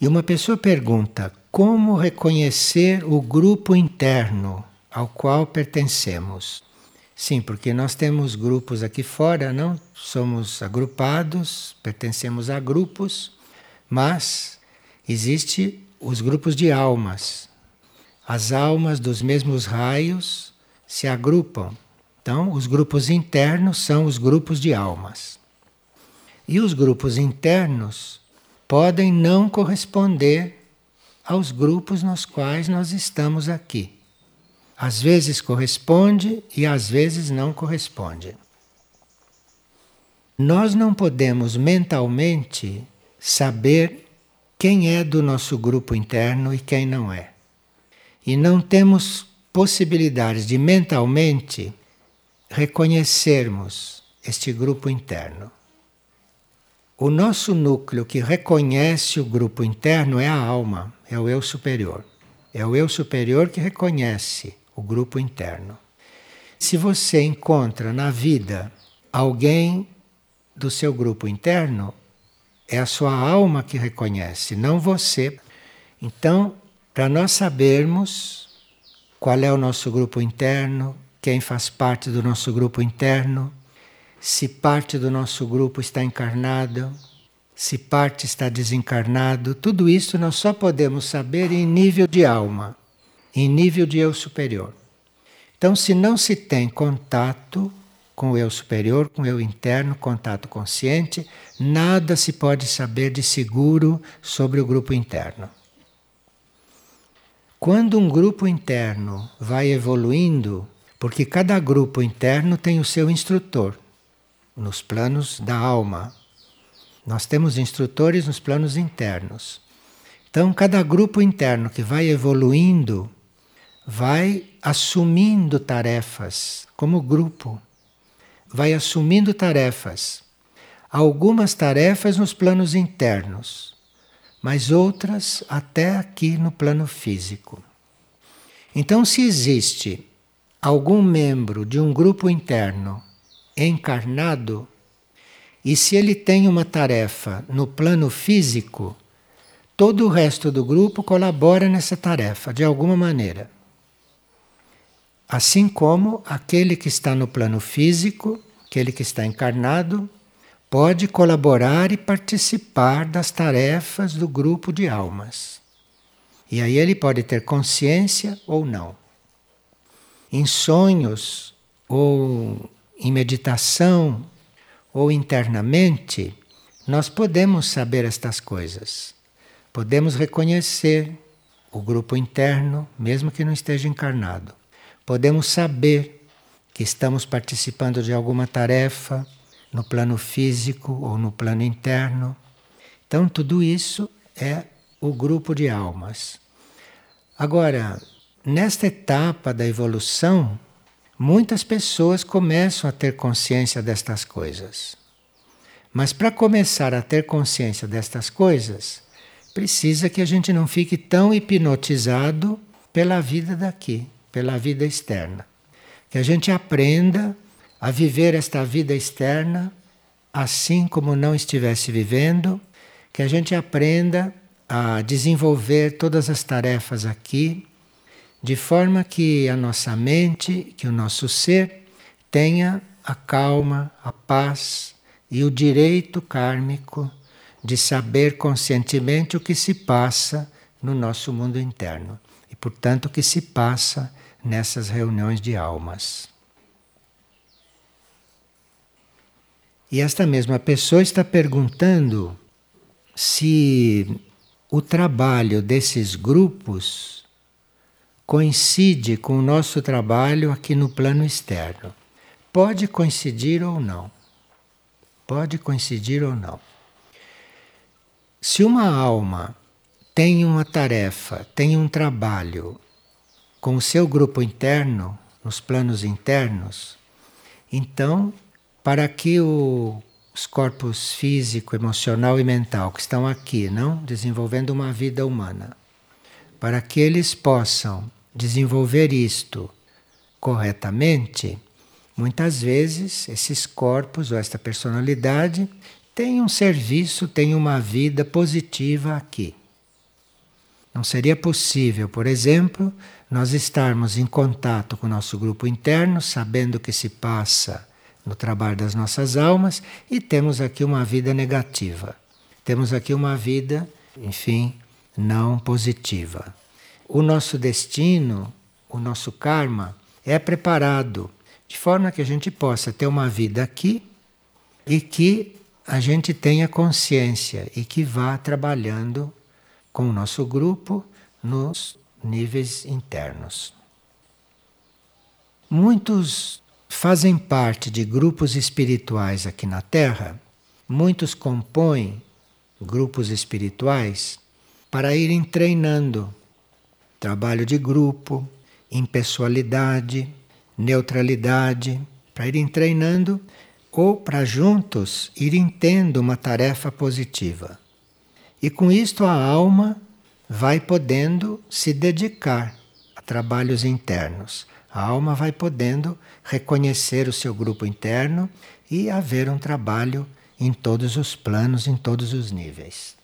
E uma pessoa pergunta: como reconhecer o grupo interno ao qual pertencemos? Sim, porque nós temos grupos aqui fora, não? Somos agrupados, pertencemos a grupos, mas existe os grupos de almas. As almas dos mesmos raios se agrupam. Então, os grupos internos são os grupos de almas. E os grupos internos podem não corresponder aos grupos nos quais nós estamos aqui. Às vezes corresponde e às vezes não corresponde. Nós não podemos mentalmente saber quem é do nosso grupo interno e quem não é. E não temos possibilidades de mentalmente reconhecermos este grupo interno. O nosso núcleo que reconhece o grupo interno é a alma, é o eu superior. É o eu superior que reconhece o grupo interno. Se você encontra na vida alguém do seu grupo interno, é a sua alma que reconhece, não você. Então, para nós sabermos qual é o nosso grupo interno, quem faz parte do nosso grupo interno, se parte do nosso grupo está encarnado, se parte está desencarnado, tudo isso nós só podemos saber em nível de alma, em nível de eu superior. Então, se não se tem contato com o eu superior, com o eu interno, contato consciente, nada se pode saber de seguro sobre o grupo interno. Quando um grupo interno vai evoluindo, porque cada grupo interno tem o seu instrutor nos planos da alma. Nós temos instrutores nos planos internos. Então, cada grupo interno que vai evoluindo vai assumindo tarefas como grupo, vai assumindo tarefas. Algumas tarefas nos planos internos, mas outras até aqui no plano físico. Então, se existe algum membro de um grupo interno encarnado, e se ele tem uma tarefa no plano físico, todo o resto do grupo colabora nessa tarefa de alguma maneira. Assim como aquele que está no plano físico, aquele que está encarnado, pode colaborar e participar das tarefas do grupo de almas. E aí ele pode ter consciência ou não. Em sonhos ou em meditação ou internamente, nós podemos saber estas coisas. Podemos reconhecer o grupo interno, mesmo que não esteja encarnado. Podemos saber que estamos participando de alguma tarefa no plano físico ou no plano interno. Então, tudo isso é o grupo de almas. Agora, nesta etapa da evolução, muitas pessoas começam a ter consciência destas coisas. Mas para começar a ter consciência destas coisas, precisa que a gente não fique tão hipnotizado pela vida daqui, pela vida externa. Que a gente aprenda a viver esta vida externa assim como não estivesse vivendo, que a gente aprenda a desenvolver todas as tarefas aqui de forma que a nossa mente, que o nosso ser tenha a calma, a paz e o direito kármico de saber conscientemente o que se passa no nosso mundo interno e, portanto, o que se passa nessas reuniões de almas. E esta mesma pessoa está perguntando se o trabalho desses grupos coincide com o nosso trabalho aqui no plano externo. Pode coincidir ou não. Pode coincidir ou não. Se uma alma tem uma tarefa, tem um trabalho com o seu grupo interno, nos planos internos, então, para que o, os corpos físico, emocional e mental que estão aqui, não desenvolvendo uma vida humana, para que eles possam desenvolver isto corretamente, muitas vezes esses corpos ou esta personalidade têm um serviço, têm uma vida positiva aqui. Não seria possível, por exemplo, nós estarmos em contato com o nosso grupo interno, sabendo o que se passa no trabalho das nossas almas e temos aqui uma vida negativa. Temos aqui uma vida, enfim, não positiva. O nosso destino, o nosso karma, é preparado de forma que a gente possa ter uma vida aqui e que a gente tenha consciência e que vá trabalhando com o nosso grupo nos níveis internos. Muitos fazem parte de grupos espirituais aqui na Terra, muitos compõem grupos espirituais para irem treinando trabalho de grupo, impessoalidade, neutralidade, para irem treinando ou para juntos irem tendo uma tarefa positiva. E com isto a alma vai podendo se dedicar a trabalhos internos. A alma vai podendo reconhecer o seu grupo interno e haver um trabalho em todos os planos, em todos os níveis.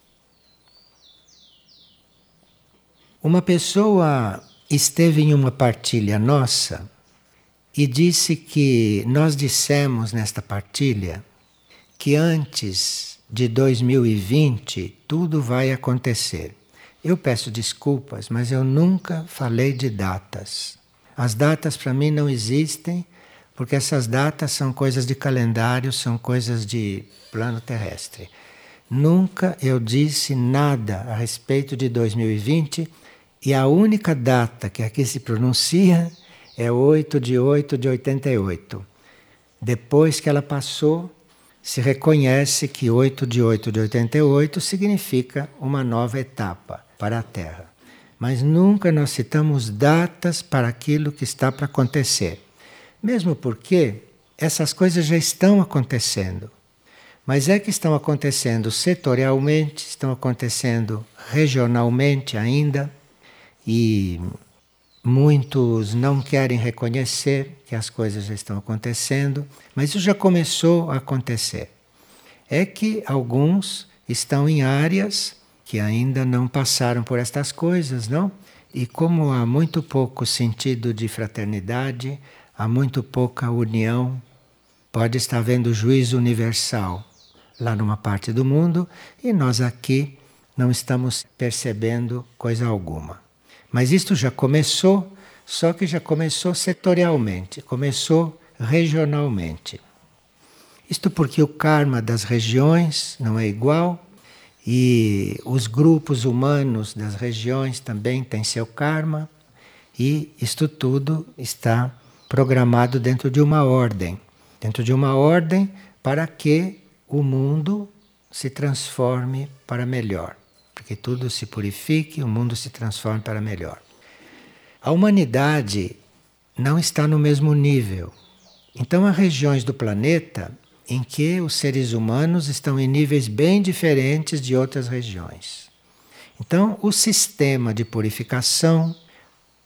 Uma pessoa esteve em uma partilha nossa e disse que nós dissemos nesta partilha que antes de 2020 tudo vai acontecer. Eu peço desculpas, mas eu nunca falei de datas. As datas para mim não existem, porque essas datas são coisas de calendário, são coisas de plano terrestre. Nunca eu disse nada a respeito de 2020 e a única data que aqui se pronuncia é 8 de 8 de 88. Depois que ela passou, se reconhece que 8 de 8 de 88 significa uma nova etapa para a Terra. Mas nunca nós citamos datas para aquilo que está para acontecer. Mesmo porque essas coisas já estão acontecendo. Mas é que estão acontecendo setorialmente, estão acontecendo regionalmente ainda, e muitos não querem reconhecer que as coisas já estão acontecendo, mas isso já começou a acontecer. É que alguns estão em áreas que ainda não passaram por estas coisas, não? E como há muito pouco sentido de fraternidade, há muito pouca união, pode estar havendo juízo universal lá numa parte do mundo e nós aqui não estamos percebendo coisa alguma. Mas isto já começou, só que já começou setorialmente, começou regionalmente. Isto porque o karma das regiões não é igual e os grupos humanos das regiões também têm seu karma, e isto tudo está programado dentro de uma ordem dentro de uma ordem para que o mundo se transforme para melhor, para que tudo se purifique, o mundo se transforme para melhor. A humanidade não está no mesmo nível. Então há regiões do planeta em que os seres humanos estão em níveis bem diferentes de outras regiões. Então, o sistema de purificação,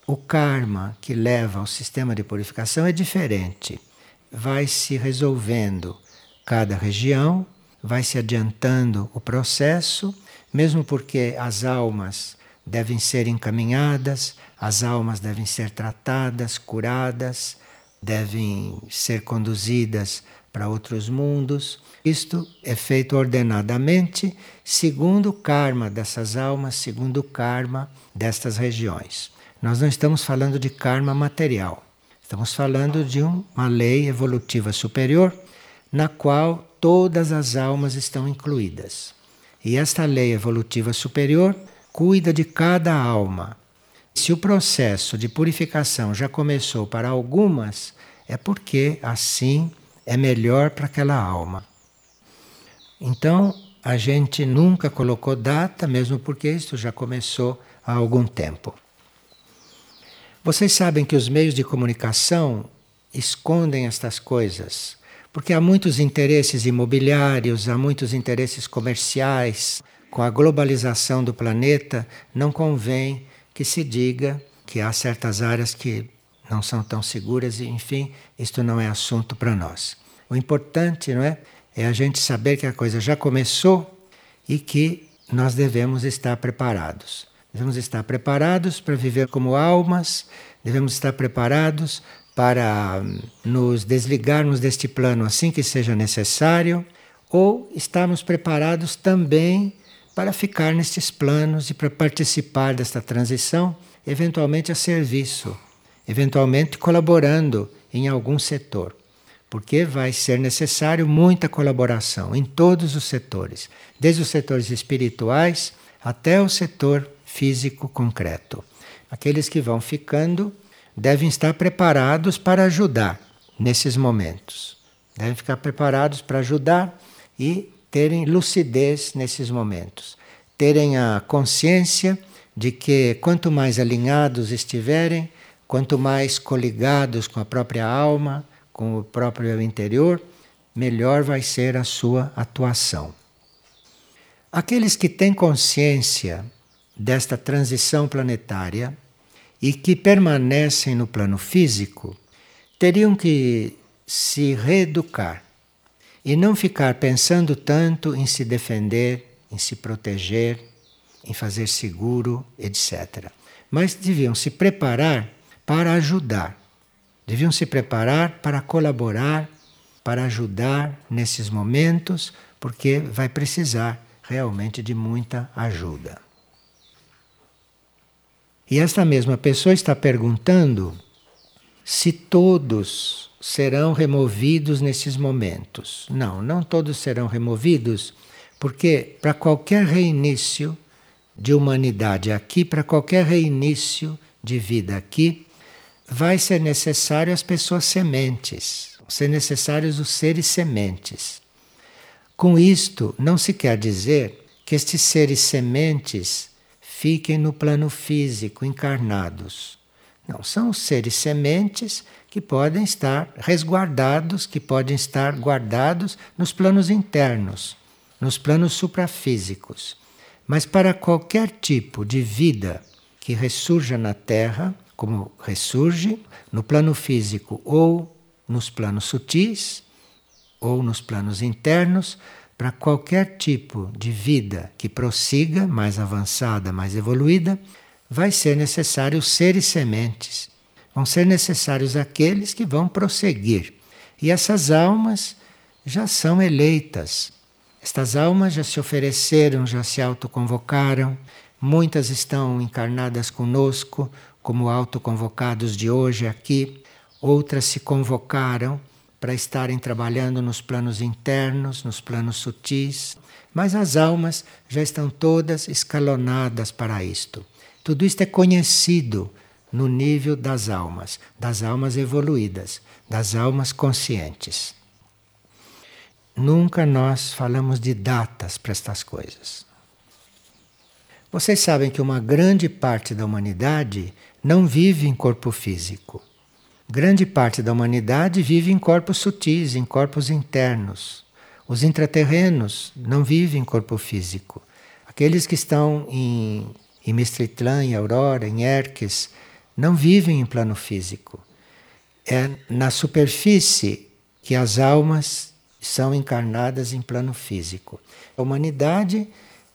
o karma que leva ao sistema de purificação é diferente. Vai se resolvendo cada região, vai se adiantando o processo, mesmo porque as almas devem ser encaminhadas, as almas devem ser tratadas, curadas, devem ser conduzidas para outros mundos. Isto é feito ordenadamente, segundo o karma dessas almas, segundo o karma destas regiões. Nós não estamos falando de karma material, estamos falando de uma lei evolutiva superior na qual todas as almas estão incluídas. E esta lei evolutiva superior cuida de cada alma. Se o processo de purificação já começou para algumas, é porque assim é melhor para aquela alma. Então, a gente nunca colocou data, mesmo porque isso já começou há algum tempo. Vocês sabem que os meios de comunicação escondem estas coisas, porque há muitos interesses imobiliários, há muitos interesses comerciais. Com a globalização do planeta, não convém que se diga que há certas áreas que não são tão seguras e, enfim, isto não é assunto para nós. O importante, não é, é a gente saber que a coisa já começou e que nós devemos estar preparados. Devemos estar preparados para viver como almas, devemos estar preparados para hum, nos desligarmos deste plano assim que seja necessário, ou estarmos preparados também para ficar nestes planos e para participar desta transição, eventualmente a serviço, eventualmente colaborando em algum setor, porque vai ser necessário muita colaboração em todos os setores, desde os setores espirituais até o setor físico concreto. Aqueles que vão ficando devem estar preparados para ajudar nesses momentos. Devem ficar preparados para ajudar e terem lucidez nesses momentos. Terem a consciência de que quanto mais alinhados estiverem, quanto mais coligados com a própria alma, com o próprio interior, melhor vai ser a sua atuação. Aqueles que têm consciência desta transição planetária e que permanecem no plano físico teriam que se reeducar e não ficar pensando tanto em se defender, em se proteger, em fazer seguro, etc. Mas deviam se preparar para ajudar, deviam se preparar para colaborar, para ajudar nesses momentos, porque vai precisar realmente de muita ajuda. E esta mesma pessoa está perguntando se todos serão removidos nesses momentos. Não, não todos serão removidos, porque para qualquer reinício de humanidade aqui, para qualquer reinício de vida aqui, vai ser necessário as pessoas sementes, ser necessários os seres sementes. Com isto, não se quer dizer que estes seres sementes fiquem no plano físico, encarnados. Não, são seres sementes que podem estar resguardados, que podem estar guardados nos planos internos, nos planos suprafísicos. Mas para qualquer tipo de vida que ressurja na Terra, como ressurge no plano físico ou nos planos sutis, ou nos planos internos, para qualquer tipo de vida que prossiga, mais avançada, mais evoluída, vai ser necessário seres sementes. Vão ser necessários aqueles que vão prosseguir. E essas almas já são eleitas. Estas almas já se ofereceram, já se autoconvocaram. Muitas estão encarnadas conosco, como autoconvocados de hoje aqui. Outras se convocaram para estarem trabalhando nos planos internos, nos planos sutis, mas as almas já estão todas escalonadas para isto. Tudo isto é conhecido no nível das almas, das almas evoluídas, das almas conscientes. Nunca nós falamos de datas para estas coisas. Vocês sabem que uma grande parte da humanidade não vive em corpo físico. Grande parte da humanidade vive em corpos sutis, em corpos internos. Os intraterrenos não vivem em corpo físico. Aqueles que estão em, em Mistritlan, em Aurora, em Erques, não vivem em plano físico. É na superfície que as almas são encarnadas em plano físico. A humanidade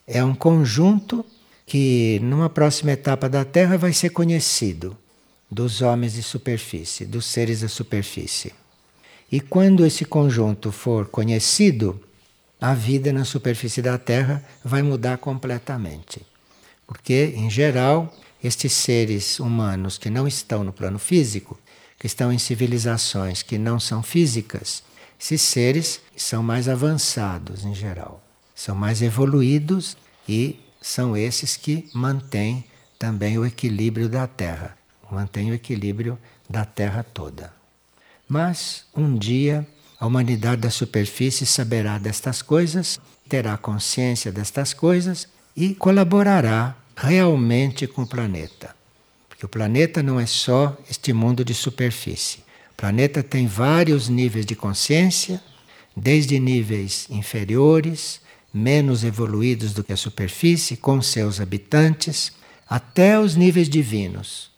é um conjunto que, numa próxima etapa da Terra, vai ser conhecido dos homens de superfície, dos seres da superfície. E quando esse conjunto for conhecido, a vida na superfície da Terra vai mudar completamente. Porque, em geral, estes seres humanos que não estão no plano físico, que estão em civilizações que não são físicas, esses seres são mais avançados em geral, são mais evoluídos e são esses que mantêm também o equilíbrio da Terra mantém o equilíbrio da Terra toda. Mas um dia a humanidade da superfície saberá destas coisas, terá consciência destas coisas e colaborará realmente com o planeta. Porque o planeta não é só este mundo de superfície. O planeta tem vários níveis de consciência, desde níveis inferiores, menos evoluídos do que a superfície, com seus habitantes, até os níveis divinos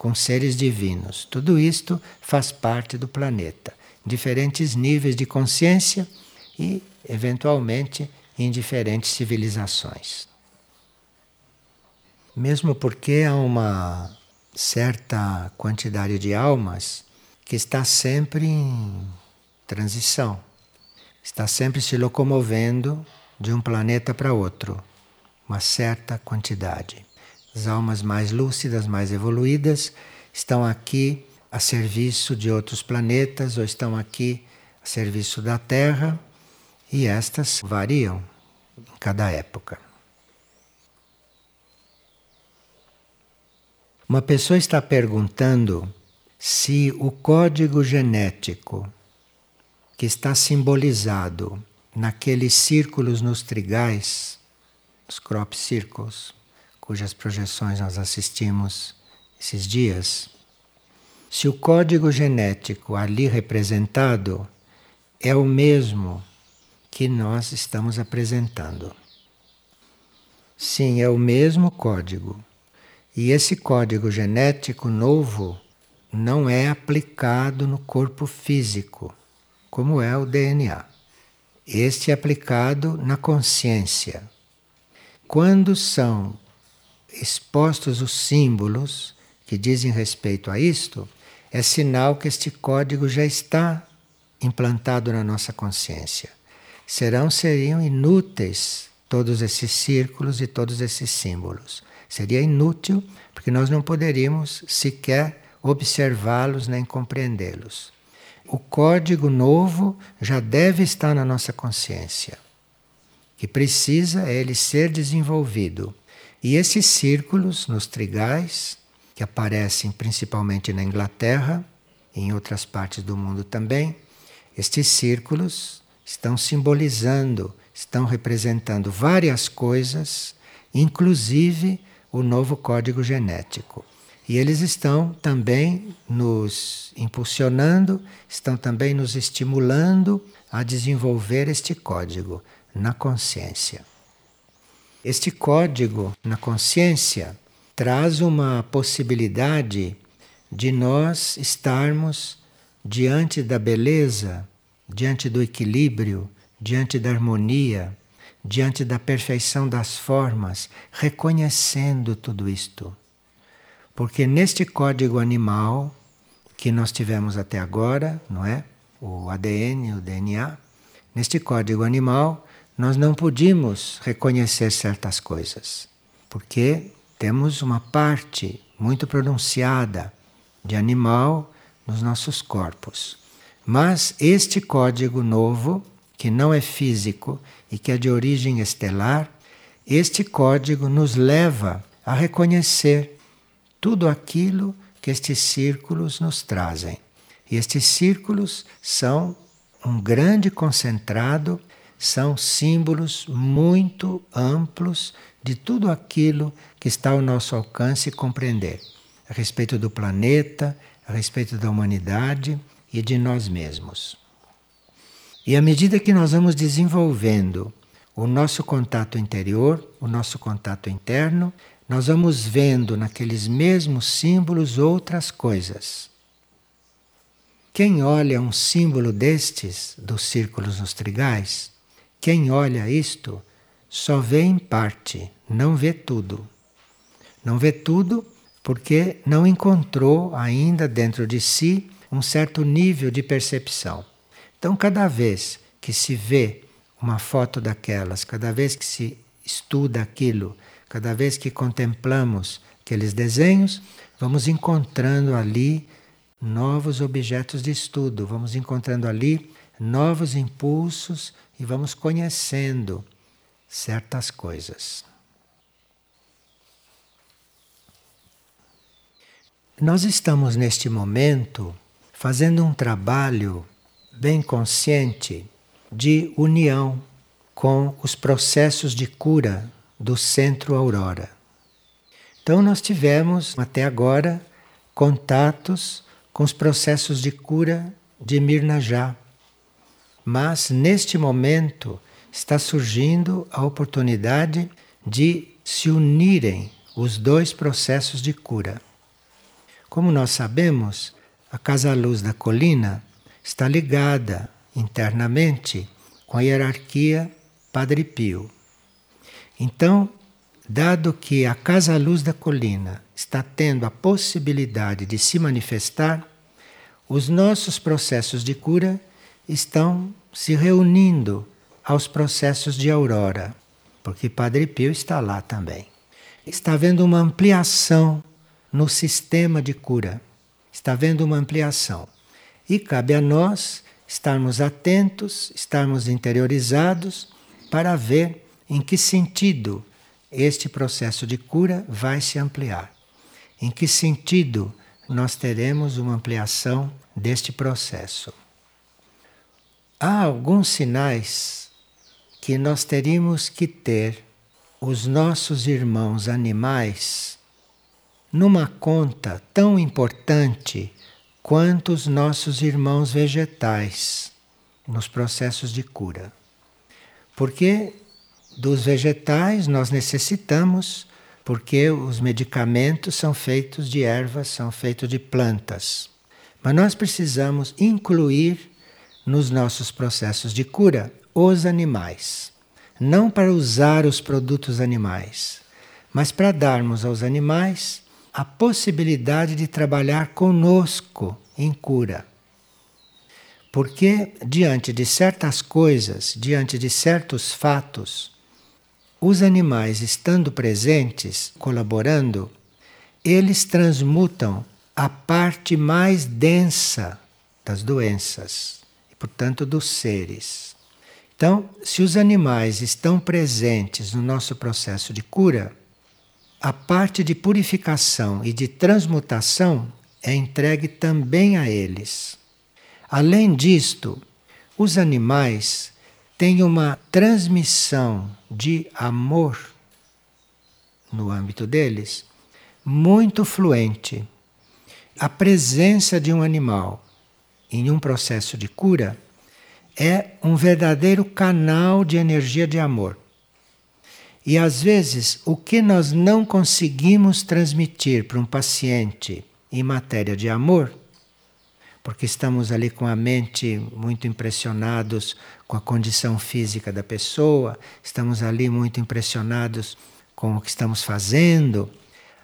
com seres divinos. Tudo isto faz parte do planeta. Diferentes níveis de consciência e, eventualmente, em diferentes civilizações. Mesmo porque há uma certa quantidade de almas que está sempre em transição, está sempre se locomovendo de um planeta para outro, uma certa quantidade. As almas mais lúcidas, mais evoluídas, estão aqui a serviço de outros planetas ou estão aqui a serviço da Terra, e estas variam em cada época. Uma pessoa está perguntando se o código genético que está simbolizado naqueles círculos nos trigais, os crop circles, cujas projeções nós assistimos esses dias, se o código genético ali representado é o mesmo que nós estamos apresentando. Sim, é o mesmo código. E esse código genético novo não é aplicado no corpo físico, como é o DNA. Este é aplicado na consciência. Quando são expostos os símbolos que dizem respeito a isto, é sinal que este código já está implantado na nossa consciência. Serão seriam inúteis todos esses círculos e todos esses símbolos. Seria inútil porque nós não poderíamos sequer observá-los nem compreendê-los. O código novo já deve estar na nossa consciência. que precisa ele ser desenvolvido. E esses círculos nos trigais, que aparecem principalmente na Inglaterra e em outras partes do mundo também, estes círculos estão simbolizando, estão representando várias coisas, inclusive o novo código genético. E eles estão também nos impulsionando, estão também nos estimulando a desenvolver este código na consciência. Este código na consciência traz uma possibilidade de nós estarmos diante da beleza, diante do equilíbrio, diante da harmonia, diante da perfeição das formas, reconhecendo tudo isto. Porque neste código animal que nós tivemos até agora, não é? O ADN, o DNA, neste código animal nós não podíamos reconhecer certas coisas, porque temos uma parte muito pronunciada de animal nos nossos corpos. Mas este código novo, que não é físico e que é de origem estelar, este código nos leva a reconhecer tudo aquilo que estes círculos nos trazem. E estes círculos são um grande concentrado, são símbolos muito amplos de tudo aquilo que está ao nosso alcance compreender a respeito do planeta, a respeito da humanidade e de nós mesmos. E à medida que nós vamos desenvolvendo o nosso contato interior, o nosso contato interno, nós vamos vendo naqueles mesmos símbolos outras coisas. Quem olha um símbolo destes, dos círculos nos trigais, quem olha isto, só vê em parte, não vê tudo. Não vê tudo porque não encontrou ainda dentro de si um certo nível de percepção. Então, cada vez que se vê uma foto daquelas, cada vez que se estuda aquilo, cada vez que contemplamos aqueles desenhos, vamos encontrando ali novos objetos de estudo, vamos encontrando ali novos impulsos e vamos conhecendo certas coisas. Nós estamos neste momento fazendo um trabalho bem consciente de união com os processos de cura do Centro Aurora. Então, nós tivemos até agora contatos com os processos de cura de Mirnajá. Mas neste momento está surgindo a oportunidade de se unirem os dois processos de cura. Como nós sabemos, a Casa Luz da Colina está ligada internamente com a hierarquia Padre Pio. Então, dado que a Casa Luz da Colina está tendo a possibilidade de se manifestar, os nossos processos de cura estão se reunindo aos processos de aurora, porque Padre Pio está lá também. Está havendo uma ampliação no sistema de cura. Está havendo uma ampliação. E cabe a nós estarmos atentos, estarmos interiorizados para ver em que sentido este processo de cura vai se ampliar. Em que sentido nós teremos uma ampliação deste processo. Há alguns sinais que nós teríamos que ter os nossos irmãos animais numa conta tão importante quanto os nossos irmãos vegetais nos processos de cura. Porque dos vegetais nós necessitamos, porque os medicamentos são feitos de ervas, são feitos de plantas. Mas nós precisamos incluir nos nossos processos de cura os animais. Não para usar os produtos animais, mas para darmos aos animais a possibilidade de trabalhar conosco em cura. Porque, diante de certas coisas, diante de certos fatos, os animais estando presentes, colaborando, eles transmutam a parte mais densa das doenças portanto, dos seres. Então, se os animais estão presentes no nosso processo de cura, a parte de purificação e de transmutação é entregue também a eles. Além disto, os animais têm uma transmissão de amor no âmbito deles muito fluente. A presença de um animal em um processo de cura é um verdadeiro canal de energia de amor. E às vezes, o que nós não conseguimos transmitir para um paciente em matéria de amor, porque estamos ali com a mente muito impressionados com a condição física da pessoa, estamos ali muito impressionados com o que estamos fazendo,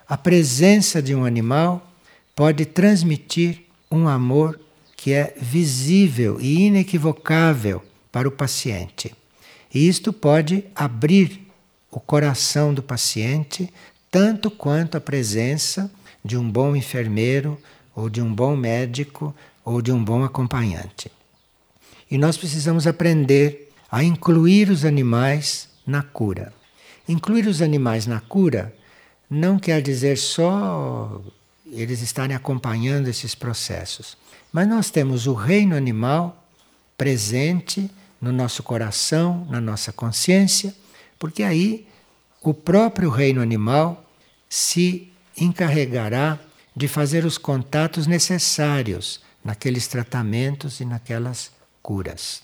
a presença de um animal pode transmitir um amor que é visível e inequivocável para o paciente. E isto pode abrir o coração do paciente, tanto quanto a presença de um bom enfermeiro, ou de um bom médico, ou de um bom acompanhante. E nós precisamos aprender a incluir os animais na cura. Incluir os animais na cura não quer dizer só eles estarem acompanhando esses processos, mas nós temos o reino animal presente no nosso coração, na nossa consciência porque aí o próprio reino animal se encarregará de fazer os contatos necessários naqueles tratamentos e naquelas curas.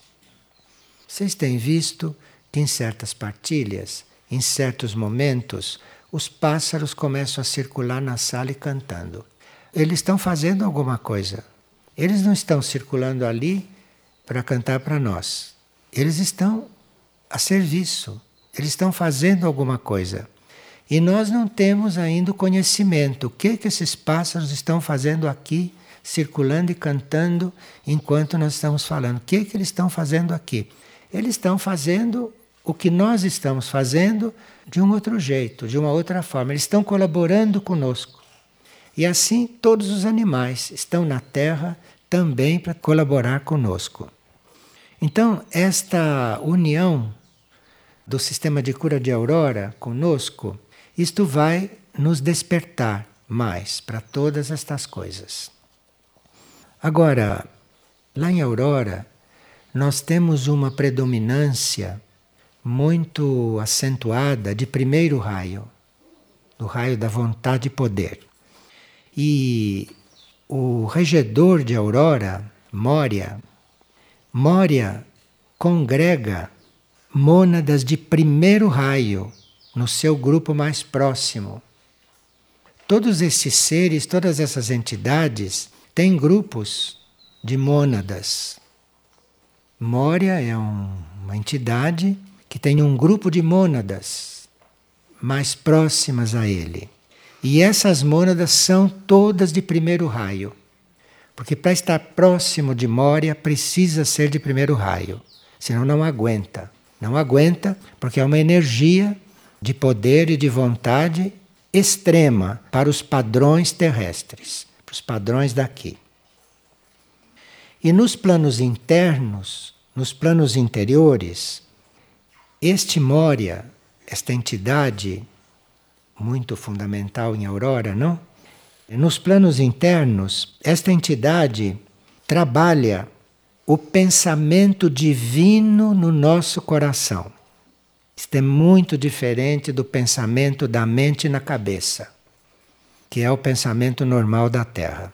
Vocês têm visto que em certas partilhas, em certos momentos, os pássaros começam a circular na sala e cantando. Eles estão fazendo alguma coisa. Eles não estão circulando ali para cantar para nós. Eles estão a serviço eles estão fazendo alguma coisa. E nós não temos ainda o conhecimento. O que, que esses pássaros estão fazendo aqui, circulando e cantando enquanto nós estamos falando? O que, que eles estão fazendo aqui? Eles estão fazendo o que nós estamos fazendo de um outro jeito, de uma outra forma. Eles estão colaborando conosco. E assim todos os animais estão na Terra também para colaborar conosco. Então, esta união do sistema de cura de Aurora conosco, isto vai nos despertar mais para todas estas coisas. Agora, lá em Aurora, nós temos uma predominância muito acentuada de primeiro raio, do raio da vontade e poder. E o regedor de Aurora, Mória, Mória congrega mônadas de primeiro raio no seu grupo mais próximo. Todos esses seres, todas essas entidades têm grupos de mônadas. Mória é um, uma entidade que tem um grupo de mônadas mais próximas a ele. E essas mônadas são todas de primeiro raio. Porque para estar próximo de Mória precisa ser de primeiro raio, senão não aguenta. Não aguenta porque é uma energia de poder e de vontade extrema para os padrões terrestres, para os padrões daqui. E nos planos internos, nos planos interiores, este Mória, esta entidade muito fundamental em Aurora, não? Nos planos internos, esta entidade trabalha o pensamento divino no nosso coração. Isto é muito diferente do pensamento da mente na cabeça, que é o pensamento normal da Terra.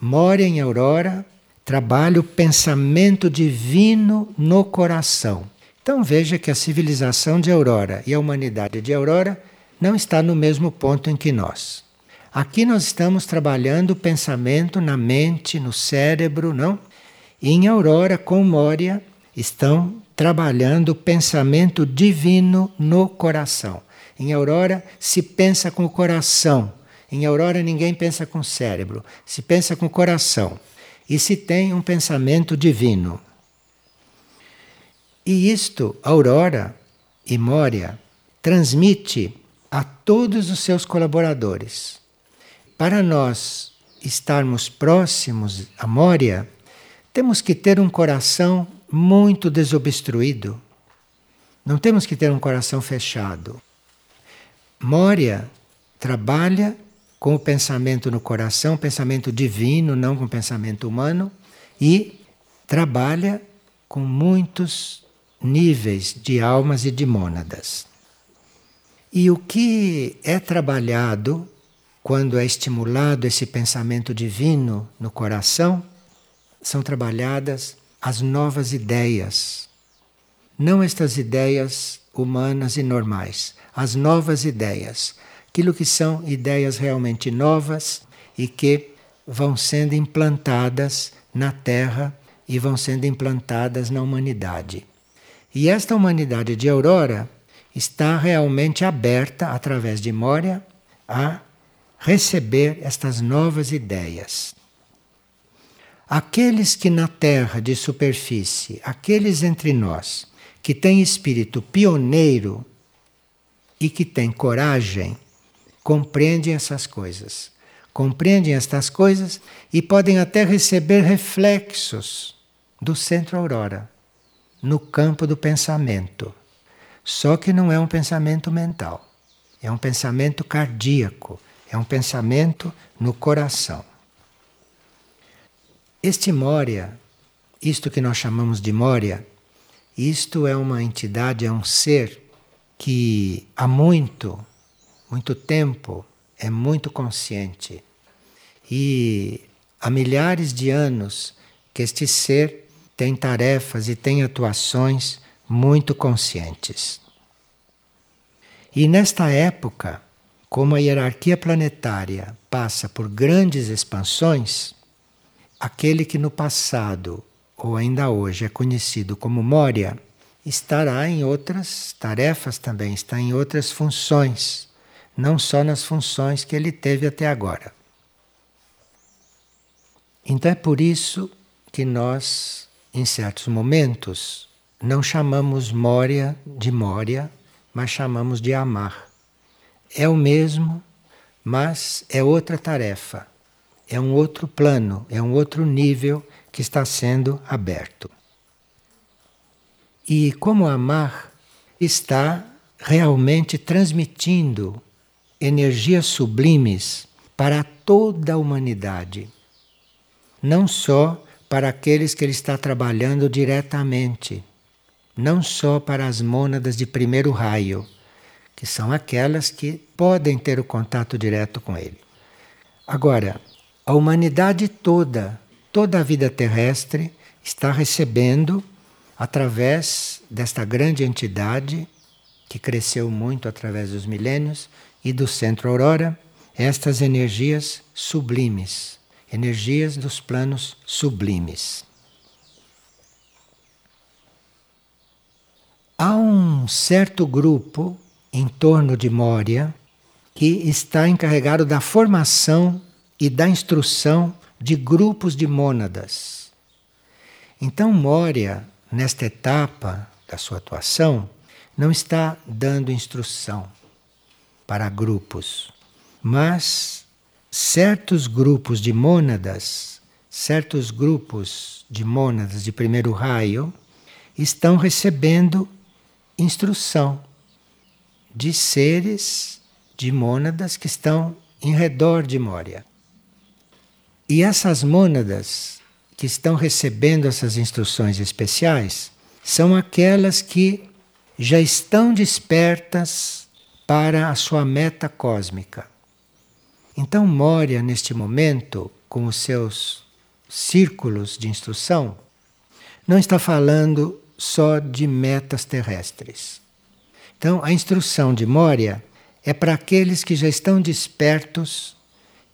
Mora em Aurora, trabalha o pensamento divino no coração. Então veja que a civilização de Aurora e a humanidade de Aurora não está no mesmo ponto em que nós. Aqui nós estamos trabalhando o pensamento na mente, no cérebro, não? E em Aurora com Mória estão trabalhando o pensamento divino no coração. Em Aurora se pensa com o coração. Em Aurora ninguém pensa com o cérebro, se pensa com o coração. E se tem um pensamento divino. E isto, Aurora e Mória, transmite a todos os seus colaboradores. Para nós estarmos próximos a Mória, temos que ter um coração muito desobstruído. Não temos que ter um coração fechado. Mória trabalha com o pensamento no coração, pensamento divino, não com pensamento humano, e trabalha com muitos níveis de almas e de mônadas. E o que é trabalhado quando é estimulado esse pensamento divino no coração são trabalhadas as novas ideias. Não estas ideias humanas e normais, as novas ideias. Aquilo que são ideias realmente novas e que vão sendo implantadas na Terra e vão sendo implantadas na humanidade. E esta humanidade de Aurora está realmente aberta, através de Mória, a receber estas novas ideias. Aqueles que na terra de superfície, aqueles entre nós, que têm espírito pioneiro e que têm coragem, compreendem essas coisas. Compreendem estas coisas e podem até receber reflexos do centro aurora, no campo do pensamento. Só que não é um pensamento mental, é um pensamento cardíaco, é um pensamento no coração. Este Mória, isto que nós chamamos de Mória, isto é uma entidade, é um ser que há muito, muito tempo é muito consciente. E há milhares de anos que este ser tem tarefas e tem atuações muito conscientes. E nesta época, como a hierarquia planetária passa por grandes expansões, aquele que no passado ou ainda hoje é conhecido como Moria estará em outras tarefas também, está em outras funções, não só nas funções que ele teve até agora. Então é por isso que nós, em certos momentos, não chamamos Mória de Mória, mas chamamos de amar. É o mesmo, mas é outra tarefa, é um outro plano, é um outro nível que está sendo aberto. E como amar está realmente transmitindo energias sublimes para toda a humanidade, não só para aqueles que ele está trabalhando diretamente não só para as mônadas de primeiro raio, que são aquelas que podem ter o contato direto com ele. Agora, a humanidade toda, toda a vida terrestre, está recebendo, através desta grande entidade, que cresceu muito através dos milênios, e do centro aurora, estas energias sublimes, energias dos planos sublimes. Há um certo grupo em torno de Moria que está encarregado da formação e da instrução de grupos de mônadas. Então, Moria, nesta etapa da sua atuação, não está dando instrução para grupos, mas certos grupos de mônadas, certos grupos de mônadas de primeiro raio, estão recebendo instrução de seres, de mônadas que estão em redor de Moria. E essas mônadas que estão recebendo essas instruções especiais são aquelas que já estão despertas para a sua meta cósmica. Então, Moria, neste momento, com os seus círculos de instrução, não está falando só de metas terrestres. Então, a instrução de Moria é para aqueles que já estão despertos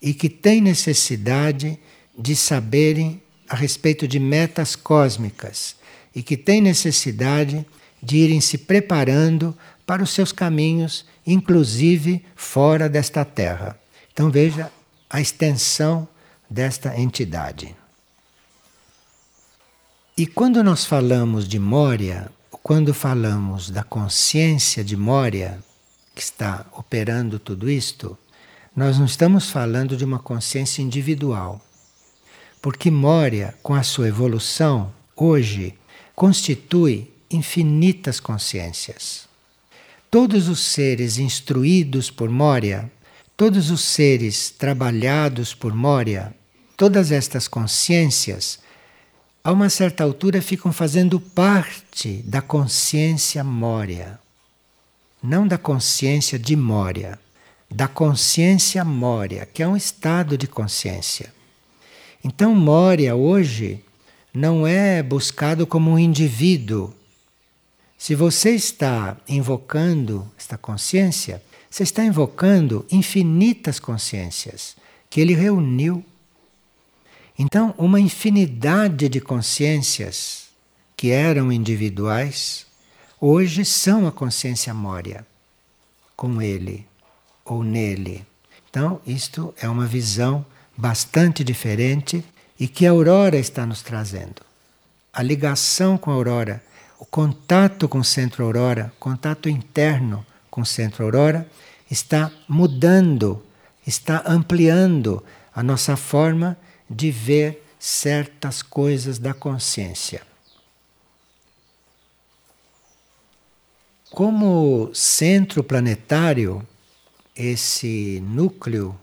e que têm necessidade de saberem a respeito de metas cósmicas e que têm necessidade de irem se preparando para os seus caminhos, inclusive fora desta terra. Então veja a extensão desta entidade. E quando nós falamos de Moria, quando falamos da consciência de Moria, que está operando tudo isto, nós não estamos falando de uma consciência individual. Porque Moria, com a sua evolução, hoje constitui infinitas consciências. Todos os seres instruídos por Moria, todos os seres trabalhados por Moria, todas estas consciências, a uma certa altura ficam fazendo parte da consciência Moria. Não da consciência de Moria, da consciência Moria, que é um estado de consciência. Então, Moria hoje não é buscado como um indivíduo. Se você está invocando esta consciência, você está invocando infinitas consciências que ele reuniu. Então, uma infinidade de consciências que eram individuais, hoje são a consciência mória, com ele ou nele. Então, isto é uma visão bastante diferente e que a aurora está nos trazendo. A ligação com a aurora, o contato com o centro aurora, contato interno com o centro aurora, está mudando, está ampliando a nossa forma de ver certas coisas da consciência. Como centro planetário, esse núcleo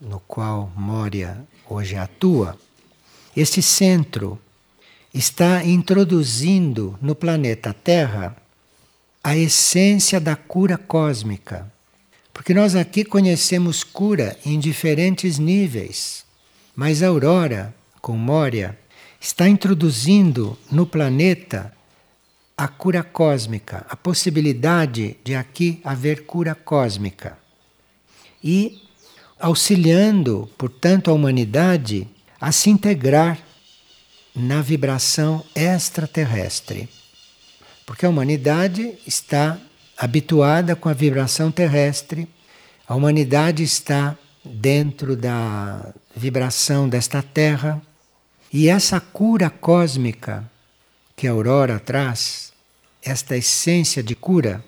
no qual Moria hoje atua, esse centro está introduzindo no planeta Terra a essência da cura cósmica. Porque nós aqui conhecemos cura em diferentes níveis, mas a Aurora, com Moria, está introduzindo no planeta a cura cósmica, a possibilidade de aqui haver cura cósmica. E auxiliando, portanto, a humanidade a se integrar na vibração extraterrestre. Porque a humanidade está habituada com a vibração terrestre, a humanidade está dentro da vibração desta Terra, e essa cura cósmica que a aurora traz, esta essência de cura,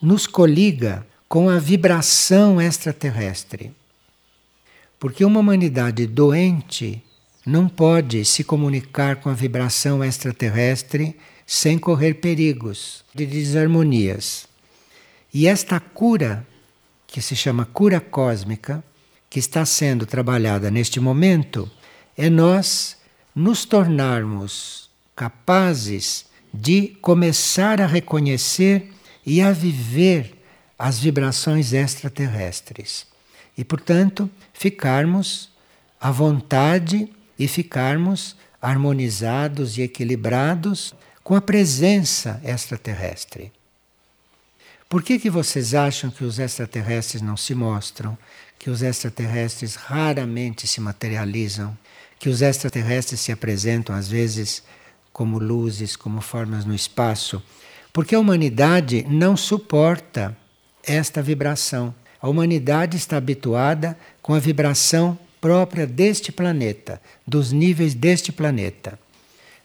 nos coliga com a vibração extraterrestre. Porque uma humanidade doente não pode se comunicar com a vibração extraterrestre sem correr perigos de desarmonias. E esta cura, que se chama cura cósmica, que está sendo trabalhada neste momento, é nós nos tornarmos capazes de começar a reconhecer e a viver as vibrações extraterrestres e, portanto, ficarmos à vontade e ficarmos harmonizados e equilibrados com a presença extraterrestre. Por que, que vocês acham que os extraterrestres não se mostram? Que os extraterrestres raramente se materializam? Que os extraterrestres se apresentam às vezes como luzes, como formas no espaço? Porque a humanidade não suporta esta vibração. A humanidade está habituada com a vibração própria deste planeta, dos níveis deste planeta.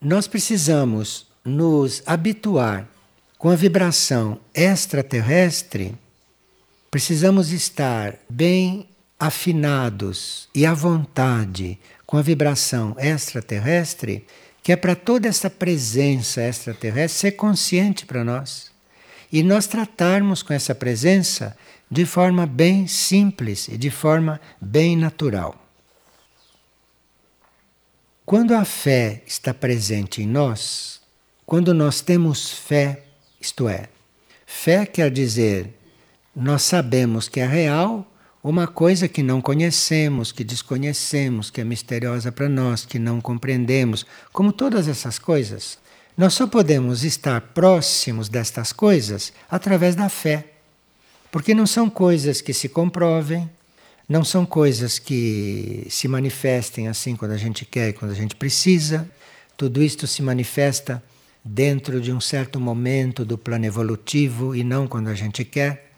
Nós precisamos nos habituar com a vibração extraterrestre, precisamos estar bem afinados e à vontade com a vibração extraterrestre, que é para toda essa presença extraterrestre ser consciente para nós. E nós tratarmos com essa presença de forma bem simples e de forma bem natural. Quando a fé está presente em nós, quando nós temos fé, isto é, fé quer dizer nós sabemos que é real uma coisa que não conhecemos, que desconhecemos, que é misteriosa para nós, que não compreendemos, como todas essas coisas. Nós só podemos estar próximos destas coisas através da fé. Porque não são coisas que se comprovem, não são coisas que se manifestem assim quando a gente quer e quando a gente precisa. Tudo isto se manifesta dentro de um certo momento do plano evolutivo e não quando a gente quer.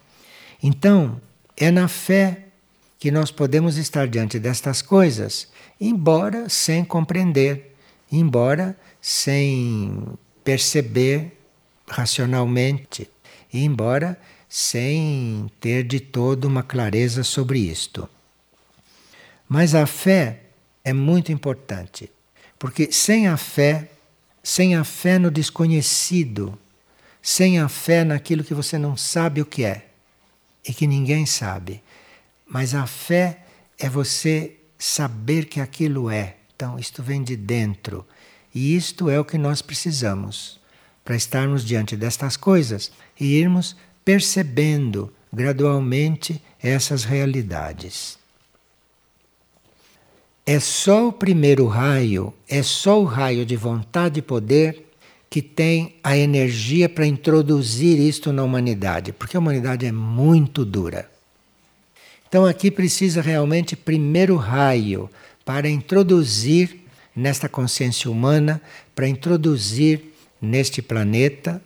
Então, é na fé que nós podemos estar diante destas coisas, embora sem compreender, embora sem perceber racionalmente, embora sem ter de todo uma clareza sobre isto. Mas a fé é muito importante, porque sem a fé, sem a fé no desconhecido, sem a fé naquilo que você não sabe o que é e que ninguém sabe, mas a fé é você saber que aquilo é. Então, isto vem de dentro. E isto é o que nós precisamos para estarmos diante destas coisas e irmos percebendo gradualmente essas realidades. É só o primeiro raio, é só o raio de vontade e poder que tem a energia para introduzir isto na humanidade, porque a humanidade é muito dura. Então aqui precisa realmente primeiro raio para introduzir nesta consciência humana, para introduzir neste planeta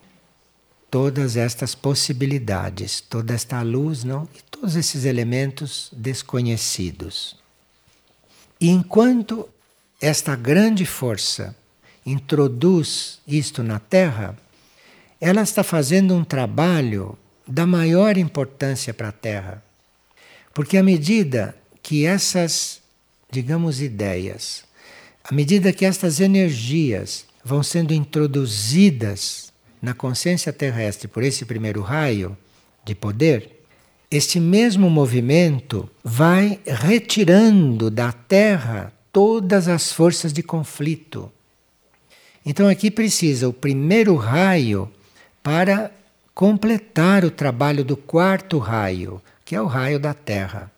todas estas possibilidades, toda esta luz, não? E todos esses elementos desconhecidos. E enquanto esta grande força introduz isto na Terra, ela está fazendo um trabalho da maior importância para a Terra. Porque à medida que essas, digamos, ideias, à medida que estas energias vão sendo introduzidas na consciência terrestre por esse primeiro raio de poder, este mesmo movimento vai retirando da Terra todas as forças de conflito. Então aqui precisa o primeiro raio para completar o trabalho do quarto raio, que é o raio da Terra.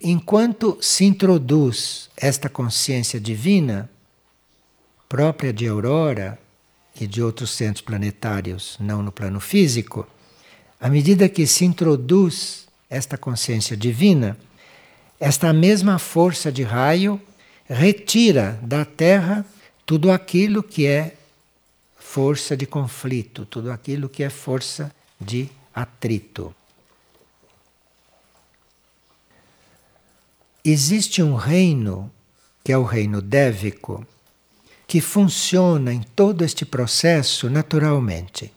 Enquanto se introduz esta consciência divina, própria de Aurora, e de outros centros planetários, não no plano físico, à medida que se introduz esta consciência divina, esta mesma força de raio retira da Terra tudo aquilo que é força de conflito, tudo aquilo que é força de atrito. Existe um reino, que é o reino dévico, que funciona em todo este processo naturalmente.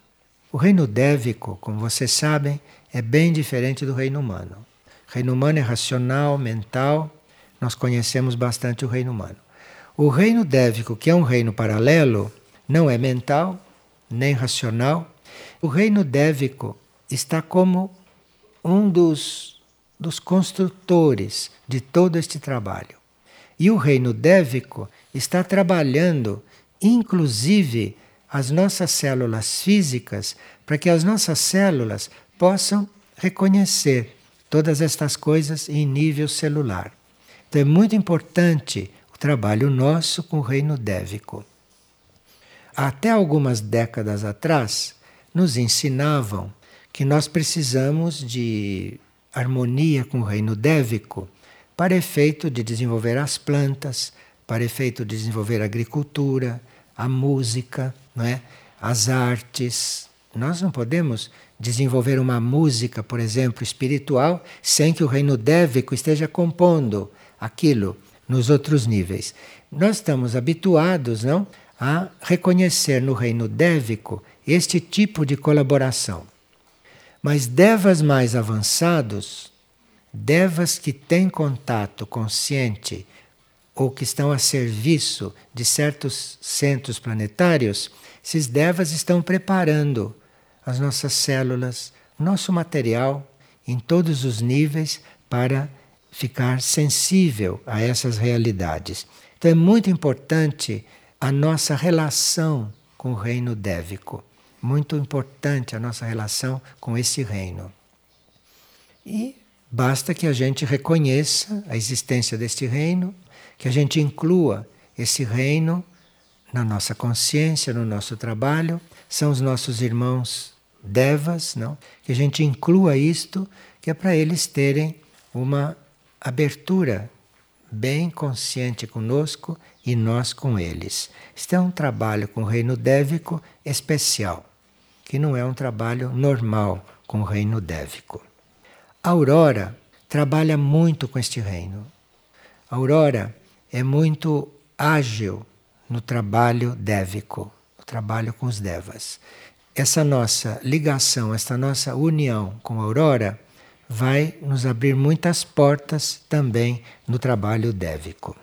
O reino dévico, como vocês sabem, é bem diferente do reino humano. O reino humano é racional, mental, nós conhecemos bastante o reino humano. O reino dévico, que é um reino paralelo, não é mental nem racional. O reino dévico está como um dos, dos construtores de todo este trabalho. E o reino dévico está trabalhando, inclusive, as nossas células físicas, para que as nossas células possam reconhecer todas estas coisas em nível celular. Então é muito importante trabalho nosso com o reino dévico. Até algumas décadas atrás, nos ensinavam que nós precisamos de harmonia com o reino dévico para efeito de desenvolver as plantas, para efeito de desenvolver a agricultura, a música, não é? as artes, Nós não podemos desenvolver uma música, por exemplo, espiritual, sem que o reino dévico esteja compondo aquilo nos outros níveis. Nós estamos habituados, não, a reconhecer no reino dévico este tipo de colaboração. Mas devas mais avançados, devas que têm contato consciente ou que estão a serviço de certos centros planetários, esses devas estão preparando as nossas células, nosso material em todos os níveis para ficar sensível a essas realidades. Então é muito importante a nossa relação com o reino dévico. Muito importante a nossa relação com esse reino. E basta que a gente reconheça a existência deste reino, que a gente inclua esse reino na nossa consciência, no nosso trabalho, são os nossos irmãos devas, não? Que a gente inclua isto, que é para eles terem uma abertura bem consciente conosco e nós com eles. Este é um trabalho com o reino dévico especial, que não é um trabalho normal com o reino dévico. A Aurora trabalha muito com este reino. A Aurora é muito ágil no trabalho dévico, no trabalho com os devas. Essa nossa ligação, essa nossa união com a Aurora vai nos abrir muitas portas também no trabalho dévico.